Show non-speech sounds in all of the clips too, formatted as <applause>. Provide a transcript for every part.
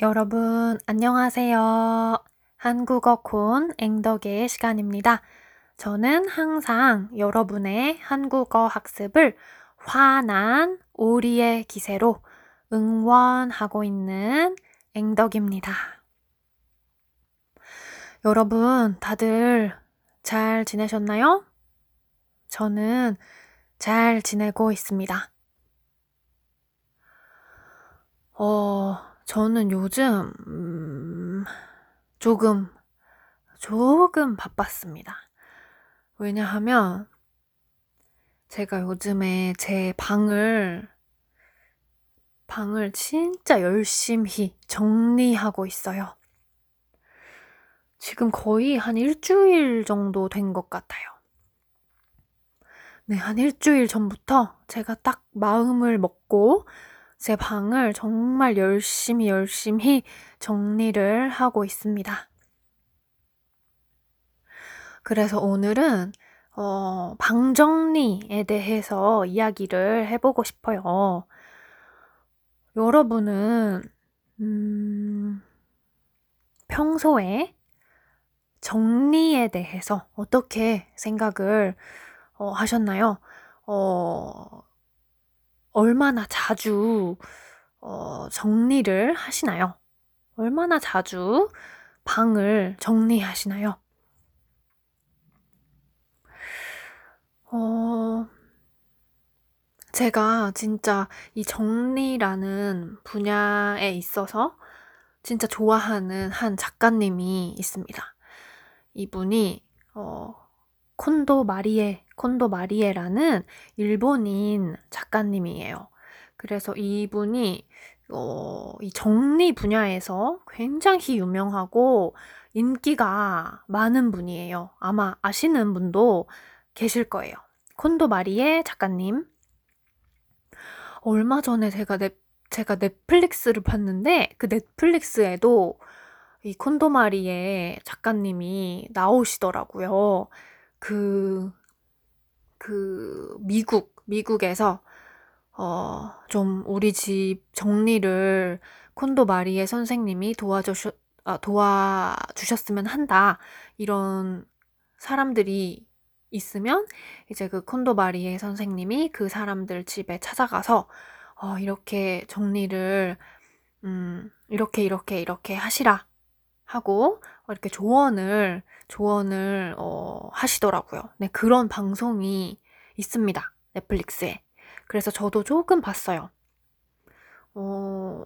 여러분, 안녕하세요. 한국어 콘 앵덕의 시간입니다. 저는 항상 여러분의 한국어 학습을 환한 오리의 기세로 응원하고 있는 앵덕입니다. 여러분, 다들 잘 지내셨나요? 저는 잘 지내고 있습니다. 어, 저는 요즘, 음, 조금, 조금 바빴습니다. 왜냐하면, 제가 요즘에 제 방을, 방을 진짜 열심히 정리하고 있어요. 지금 거의 한 일주일 정도 된 것 같아요. 네, 한 일주일 전부터 제가 딱 마음을 먹고 제 방을 정말 열심히 열심히 정리를 하고 있습니다. 그래서 오늘은 어, 방 정리에 대해서 이야기를 해보고 싶어요. 여러분은 음, 평소에 정리에 대해서 어떻게 생각을 어, 하셨나요? 어, 얼마나 자주 어, 정리를 하시나요? 얼마나 자주 방을 정리하시나요? 어, 제가 진짜 이 정리라는 분야에 있어서 진짜 좋아하는 한 작가님이 있습니다. 이분이 어, 콘도 마리에, 콘도 마리에라는 일본인 작가님이에요. 그래서 이분이 어, 이 정리 분야에서 굉장히 유명하고 인기가 많은 분이에요. 아마 아시는 분도 계실 거예요. 콘도 마리에 작가님. 얼마 전에 제가 넷, 제가 넷플릭스를 봤는데 그 넷플릭스에도 이 콘도 마리에 작가님이 나오시더라고요. 그, 그, 미국, 미국에서, 어, 좀 우리 집 정리를 콘도 마리에 선생님이 도와주셨, 아, 도와주셨으면 한다. 이런 사람들이 있으면 이제 그 콘도 마리에 선생님이 그 사람들 집에 찾아가서 어, 이렇게 정리를 음, 이렇게 이렇게 이렇게 하시라 하고 이렇게 조언을 조언을 어, 하시더라고요. 네, 그런 방송이 있습니다. 넷플릭스에. 그래서 저도 조금 봤어요. 어,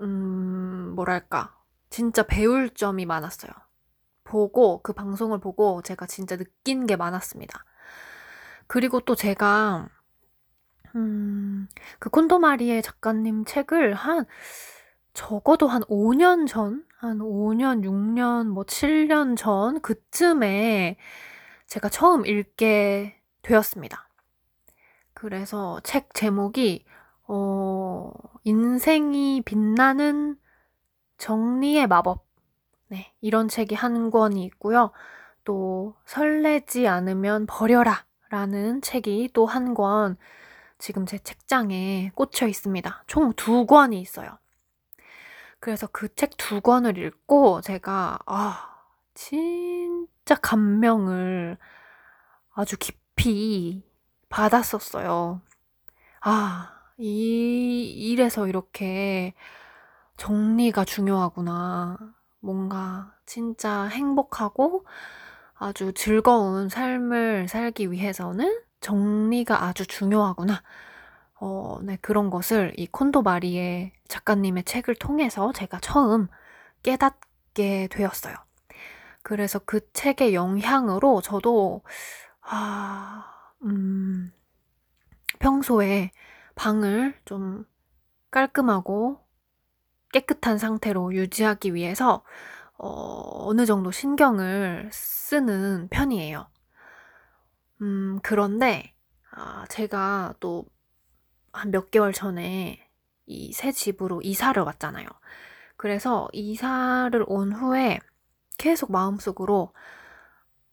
음, 뭐랄까. 진짜 배울 점이 많았어요. 보고, 그 방송을 보고 제가 진짜 느낀 게 많았습니다. 그리고 또 제가, 음, 그 콘도마리의 작가님 책을 한, 적어도 한 5년 전, 한 5년, 6년, 뭐 7년 전 그쯤에 제가 처음 읽게 되었습니다. 그래서 책 제목이 어, 인생이 빛나는 정리의 마법. 네, 이런 책이 한 권이 있고요. 또 설레지 않으면 버려라 라는 책이 또 한 권 지금 제 책장에 꽂혀 있습니다. 총 두 권이 있어요. 그래서 그 책 두 권을 읽고 제가, 아, 진짜 감명을 아주 깊이 받았었어요. 아, 이, 이래서 이렇게 정리가 중요하구나. 뭔가 진짜 행복하고 아주 즐거운 삶을 살기 위해서는 정리가 아주 중요하구나. 어, 네, 그런 것을 이 콘도 마리의 작가님의 책을 통해서 제가 처음 깨닫게 되었어요. 그래서 그 책의 영향으로 저도, 아, 음, 평소에 방을 좀 깔끔하고 깨끗한 상태로 유지하기 위해서 어, 어느 정도 신경을 쓰는 편이에요. 음, 그런데, 아, 제가 또 한 몇 개월 전에 이 새 집으로 이사를 왔잖아요. 그래서 이사를 온 후에 계속 마음속으로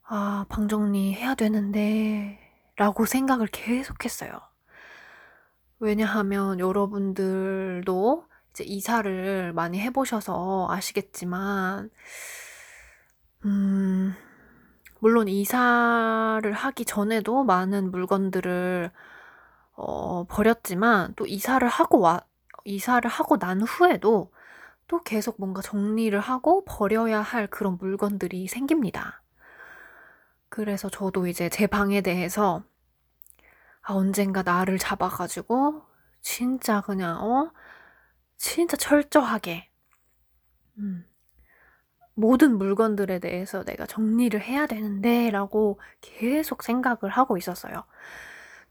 아, 방 정리해야 되는데 라고 생각을 계속 했어요. 왜냐하면 여러분들도 이제 이사를 많이 해보셔서 아시겠지만, 음, 물론 이사를 하기 전에도 많은 물건들을 어, 버렸지만 또 이사를 하고 와, 이사를 하고 난 후에도 또 계속 뭔가 정리를 하고 버려야 할 그런 물건들이 생깁니다. 그래서 저도 이제 제 방에 대해서 아, 언젠가 나를 잡아가지고 진짜 그냥 어 진짜 철저하게 음, 모든 물건들에 대해서 내가 정리를 해야 되는데 라고 계속 생각을 하고 있었어요.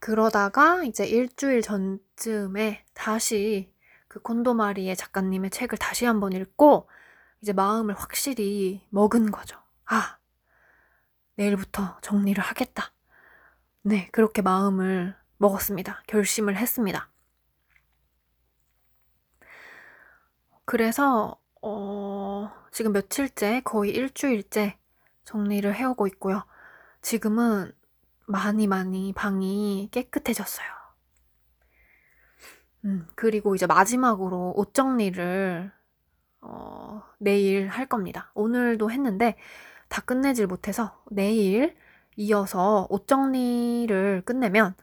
그러다가 이제 일주일 전쯤에 다시 그 콘도마리의 작가님의 책을 다시 한번 읽고 이제 마음을 확실히 먹은 거죠. 아, 내일부터 정리를 하겠다. 네, 그렇게 마음을 먹었습니다. 결심을 했습니다. 그래서, 어, 지금 며칠째, 거의 일주일째 정리를 해오고 있고요. 지금은 많이 많이 방이 깨끗해졌어요. 음, 그리고 이제 마지막으로 옷 정리를, 어, 내일 할 겁니다. 오늘도 했는데, 다 끝내질 못해서 내일 이어서 옷 정리를 끝내면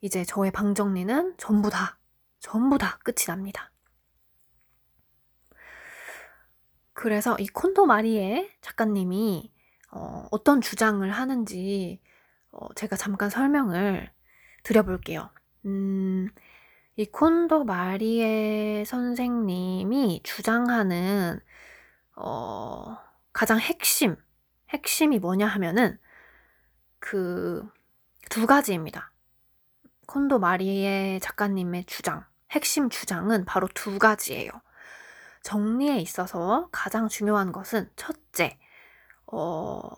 이제 저의 방 정리는 전부 다, 전부 다 끝이 납니다. 그래서 이 콘도 마리에 작가님이 어, 떤 주장을 하는지 어, 제가 잠깐 설명을 드려볼게요. 음, 이 콘도 마리에 선생님이 주장하는 어, 가장 핵심, 핵심이 뭐냐 하면은 그 두 가지입니다. 콘도 마리에 작가님의 주장, 핵심 주장은 바로 두 가지예요. 정리에 있어서 가장 중요한 것은 첫째, 어,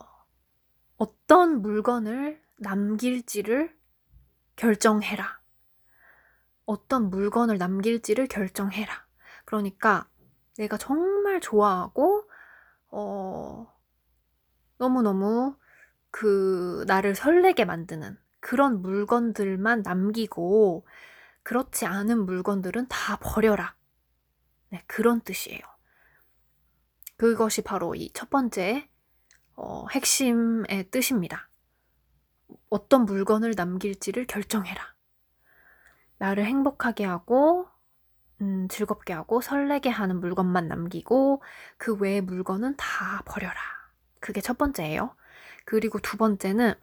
어떤 물건을 남길지를 결정해라. 어떤 물건을 남길지를 결정해라. 그러니까 내가 정말 좋아하고, 어, 너무너무 그 나를 설레게 만드는 그런 물건들만 남기고 그렇지 않은 물건들은 다 버려라. 네, 그런 뜻이에요. 그것이 바로 이 첫 번째 어, 핵심의 뜻입니다. 어떤 물건을 남길지를 결정해라. 나를 행복하게 하고 음, 즐겁게 하고 설레게 하는 물건만 남기고 그 외의 물건은 다 버려라. 그게 첫 번째예요. 그리고 두 번째는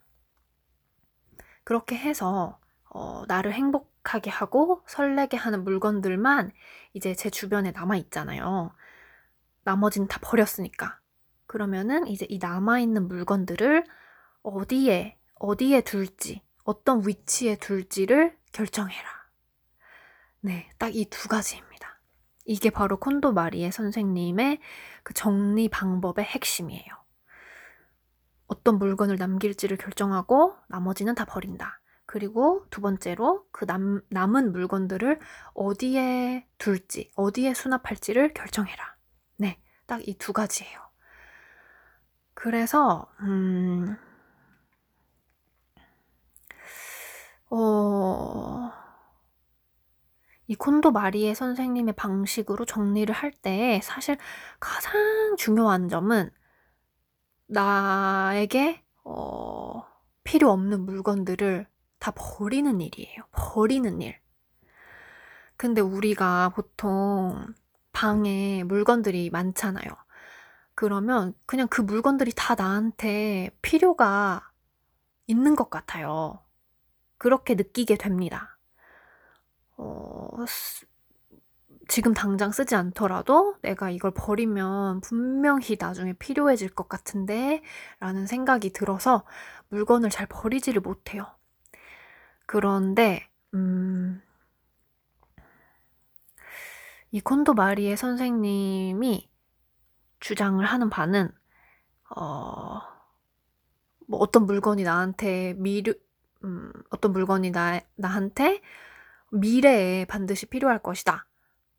그렇게 해서 어, 나를 행복하게 하고 설레게 하는 물건들만 이제 제 주변에 남아 있잖아요. 나머지는 다 버렸으니까. 그러면은 이제 이 남아있는 물건들을 어디에, 어디에 둘지, 어떤 위치에 둘지를 결정해라. 네, 딱 이 두 가지입니다. 이게 바로 콘도 마리의 선생님의 그 정리 방법의 핵심이에요. 어떤 물건을 남길지를 결정하고 나머지는 다 버린다. 그리고 두 번째로 그 남, 남은 물건들을 어디에 둘지, 어디에 수납할지를 결정해라. 네, 딱 이 두 가지예요. 그래서, 음, 어, 이 콘도 마리의 선생님의 방식으로 정리를 할 때 사실 가장 중요한 점은 나에게 어, 필요 없는 물건들을 다 버리는 일이에요. 버리는 일. 근데 우리가 보통 방에 물건들이 많잖아요. 그러면 그냥 그 물건들이 다 나한테 필요가 있는 것 같아요. 그렇게 느끼게 됩니다. 어, 지금 당장 쓰지 않더라도 내가 이걸 버리면 분명히 나중에 필요해질 것 같은데 라는 생각이 들어서 물건을 잘 버리지를 못해요. 그런데, 음, 이 콘도 마리의 선생님이 주장을 하는 바는, 어, 뭐 어떤 물건이 나한테 미르, 음, 어떤 물건이 나, 나한테 미래에 반드시 필요할 것이다.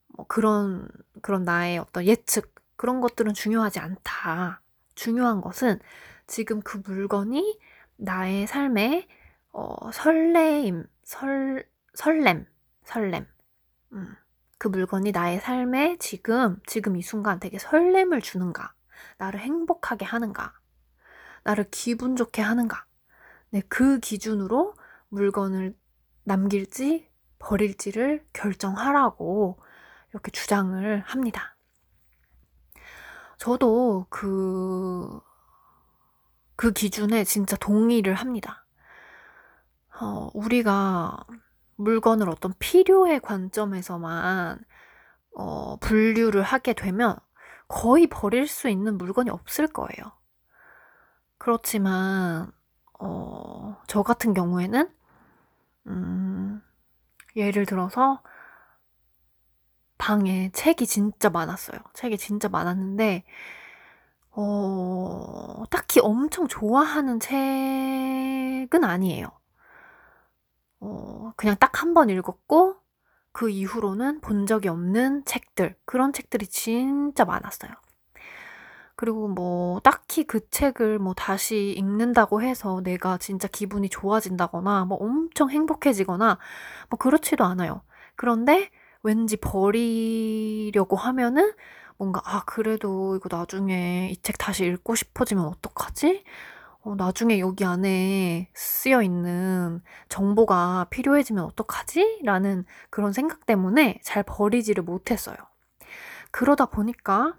뭐 그런, 그런 나의 어떤 예측, 그런 것들은 중요하지 않다. 중요한 것은 지금 그 물건이 나의 삶에 어, 설레임, 설, 설렘, 설렘. 음, 그 물건이 나의 삶에 지금, 지금 이 순간 되게 설렘을 주는가? 나를 행복하게 하는가? 나를 기분 좋게 하는가? 네, 그 기준으로 물건을 남길지 버릴지를 결정하라고 이렇게 주장을 합니다. 저도 그, 그 기준에 진짜 동의를 합니다. 어, 우리가 물건을 어떤 필요의 관점에서만 어, 분류를 하게 되면 거의 버릴 수 있는 물건이 없을 거예요. 그렇지만 어, 저 같은 경우에는 음, 예를 들어서 방에 책이 진짜 많았어요. 책이 진짜 많았는데 어, 딱히 엄청 좋아하는 책은 아니에요. 어, 그냥 딱 한 번 읽었고 그 이후로는 본 적이 없는 책들 그런 책들이 진짜 많았어요. 그리고 뭐 딱히 그 책을 뭐 다시 읽는다고 해서 내가 진짜 기분이 좋아진다거나 뭐 엄청 행복해지거나 뭐 그렇지도 않아요. 그런데 왠지 버리려고 하면은 뭔가 아 그래도 이거 나중에 이 책 다시 읽고 싶어지면 어떡하지? 어, 나중에 여기 안에 쓰여 있는 정보가 필요해지면 어떡하지? 라는 그런 생각 때문에 잘 버리지를 못했어요. 그러다 보니까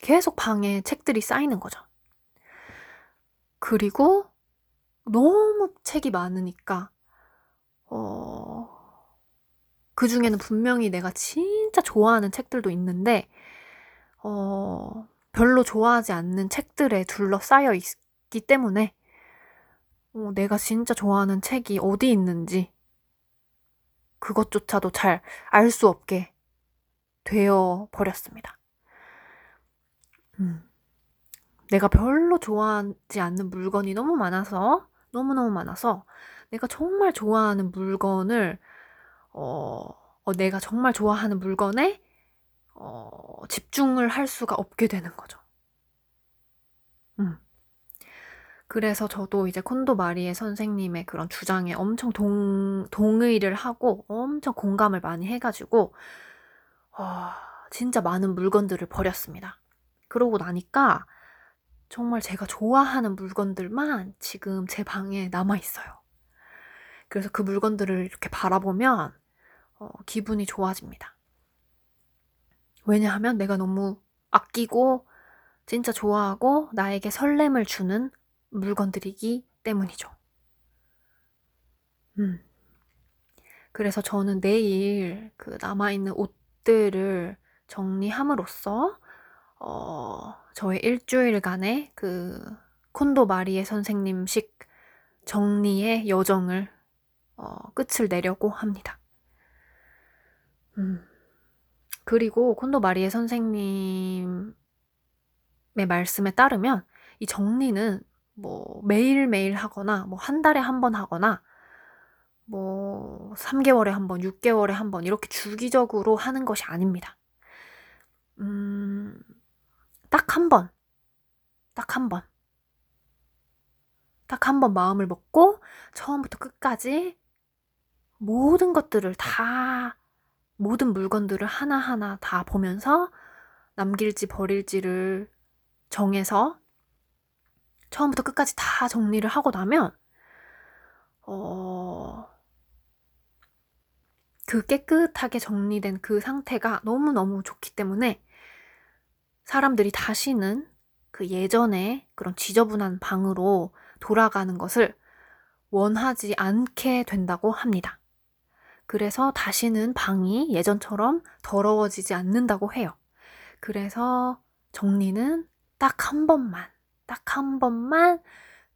계속 방에 책들이 쌓이는 거죠. 그리고 너무 책이 많으니까, 어, 그 중에는 분명히 내가 진짜 좋아하는 책들도 있는데, 어, 별로 좋아하지 않는 책들에 둘러싸여 있기 때문에, 어, 내가 진짜 좋아하는 책이 어디 있는지, 그것조차도 잘 알 수 없게 되어 버렸습니다. 음. 내가 별로 좋아하지 않는 물건이 너무 많아서, 너무너무 많아서, 내가 정말 좋아하는 물건을, 어, 어 내가 정말 좋아하는 물건에, 어, 집중을 할 수가 없게 되는 거죠. 음. 그래서 저도 이제 콘도 마리의 선생님의 그런 주장에 엄청 동, 동의를 하고 엄청 공감을 많이 해가지고, 어, 진짜 많은 물건들을 버렸습니다. 그러고 나니까 정말 제가 좋아하는 물건들만 지금 제 방에 남아 있어요. 그래서 그 물건들을 이렇게 바라보면 어, 기분이 좋아집니다. 왜냐하면 내가 너무 아끼고 진짜 좋아하고 나에게 설렘을 주는 물건들이기 때문이죠. 음. 그래서 저는 내일 그 남아있는 옷들을 정리함으로써 어, 저의 일주일간의 그 콘도 마리의 선생님식 정리의 여정을 어, 끝을 내려고 합니다. 음. 그리고 콘도 마리의 선생님의 말씀에 따르면 이 정리는 뭐 매일매일 하거나 뭐 한 달에 한 번 하거나 뭐 3개월에 한 번, 6개월에 한 번 이렇게 주기적으로 하는 것이 아닙니다. 음, 딱 한 번. 딱 한 번. 딱 한 번 마음을 먹고 처음부터 끝까지 모든 것들을 다, 모든 물건들을 하나하나 다 보면서 남길지 버릴지를 정해서 처음부터 끝까지 다 정리를 하고 나면, 어, 그 깨끗하게 정리된 그 상태가 너무너무 좋기 때문에 사람들이 다시는 그 예전에 그런 지저분한 방으로 돌아가는 것을 원하지 않게 된다고 합니다. 그래서 다시는 방이 예전처럼 더러워지지 않는다고 해요. 그래서 정리는 딱 한 번만, 딱 한 번만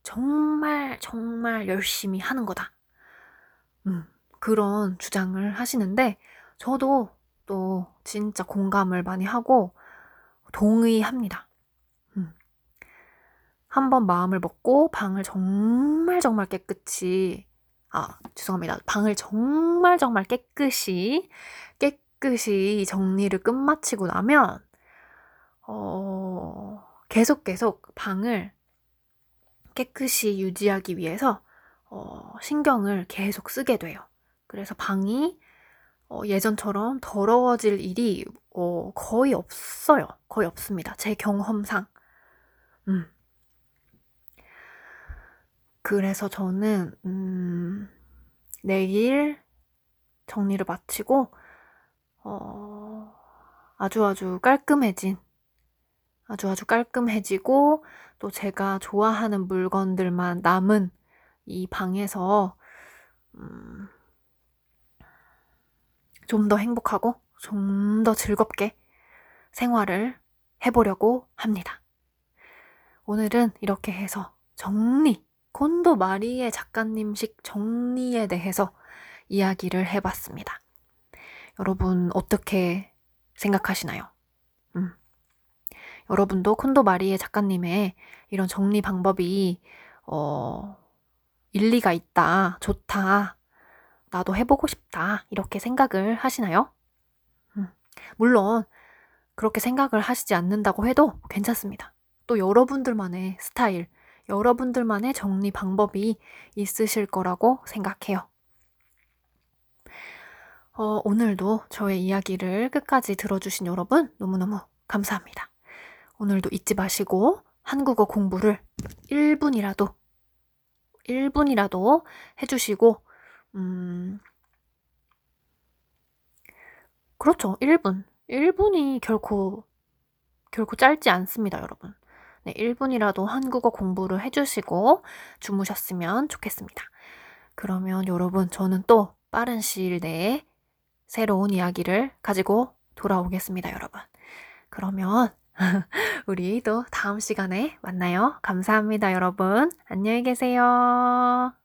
정말, 정말 열심히 하는 거다. 음, 그런 주장을 하시는데, 저도 또 진짜 공감을 많이 하고, 동의합니다. 음. 한번 마음을 먹고 방을 정말 정말 깨끗이 아 죄송합니다. 방을 정말 정말 깨끗이 깨끗이 정리를 끝마치고 나면 어, 계속 계속 방을 깨끗이 유지하기 위해서 어, 신경을 계속 쓰게 돼요. 그래서 방이 어, 예전처럼 더러워질 일이 어, 거의 없어요. 거의 없습니다. 제 경험상. 음. 그래서 저는 음, 내일 정리를 마치고 어, 아주 아주 깔끔해진 아주 아주 깔끔해지고 또 제가 좋아하는 물건들만 남은 이 방에서 음, 좀 더 행복하고 좀 더 즐겁게 생활을 해보려고 합니다. 오늘은 이렇게 해서 정리, 콘도 마리의 작가님식 정리에 대해서 이야기를 해봤습니다. 여러분 어떻게 생각하시나요? 음. 여러분도 콘도 마리의 작가님의 이런 정리 방법이 어, 일리가 있다, 좋다, 나도 해보고 싶다 이렇게 생각을 하시나요? 음. 물론 그렇게 생각을 하시지 않는다고 해도 괜찮습니다. 또 여러분들만의 스타일, 여러분들만의 정리 방법이 있으실 거라고 생각해요. 어, 오늘도 저의 이야기를 끝까지 들어주신 여러분 너무너무 감사합니다. 오늘도 잊지 마시고 한국어 공부를 1분이라도, 1분이라도 해주시고, 음, 그렇죠. 1 분. 1 분이 결코, 결코 짧지 않습니다, 여러분. 네, 1 분이라도 한국어 공부를 해 주시고 주무셨으면 좋겠습니다. 그러면 여러분, 저는 또 빠른 시일 내에 새로운 이야기를 가지고 돌아오겠습니다, 여러분. 그러면 <laughs> 우리 또 다음 시간에 만나요. 감사합니다, 여러분. 안녕히 계세요.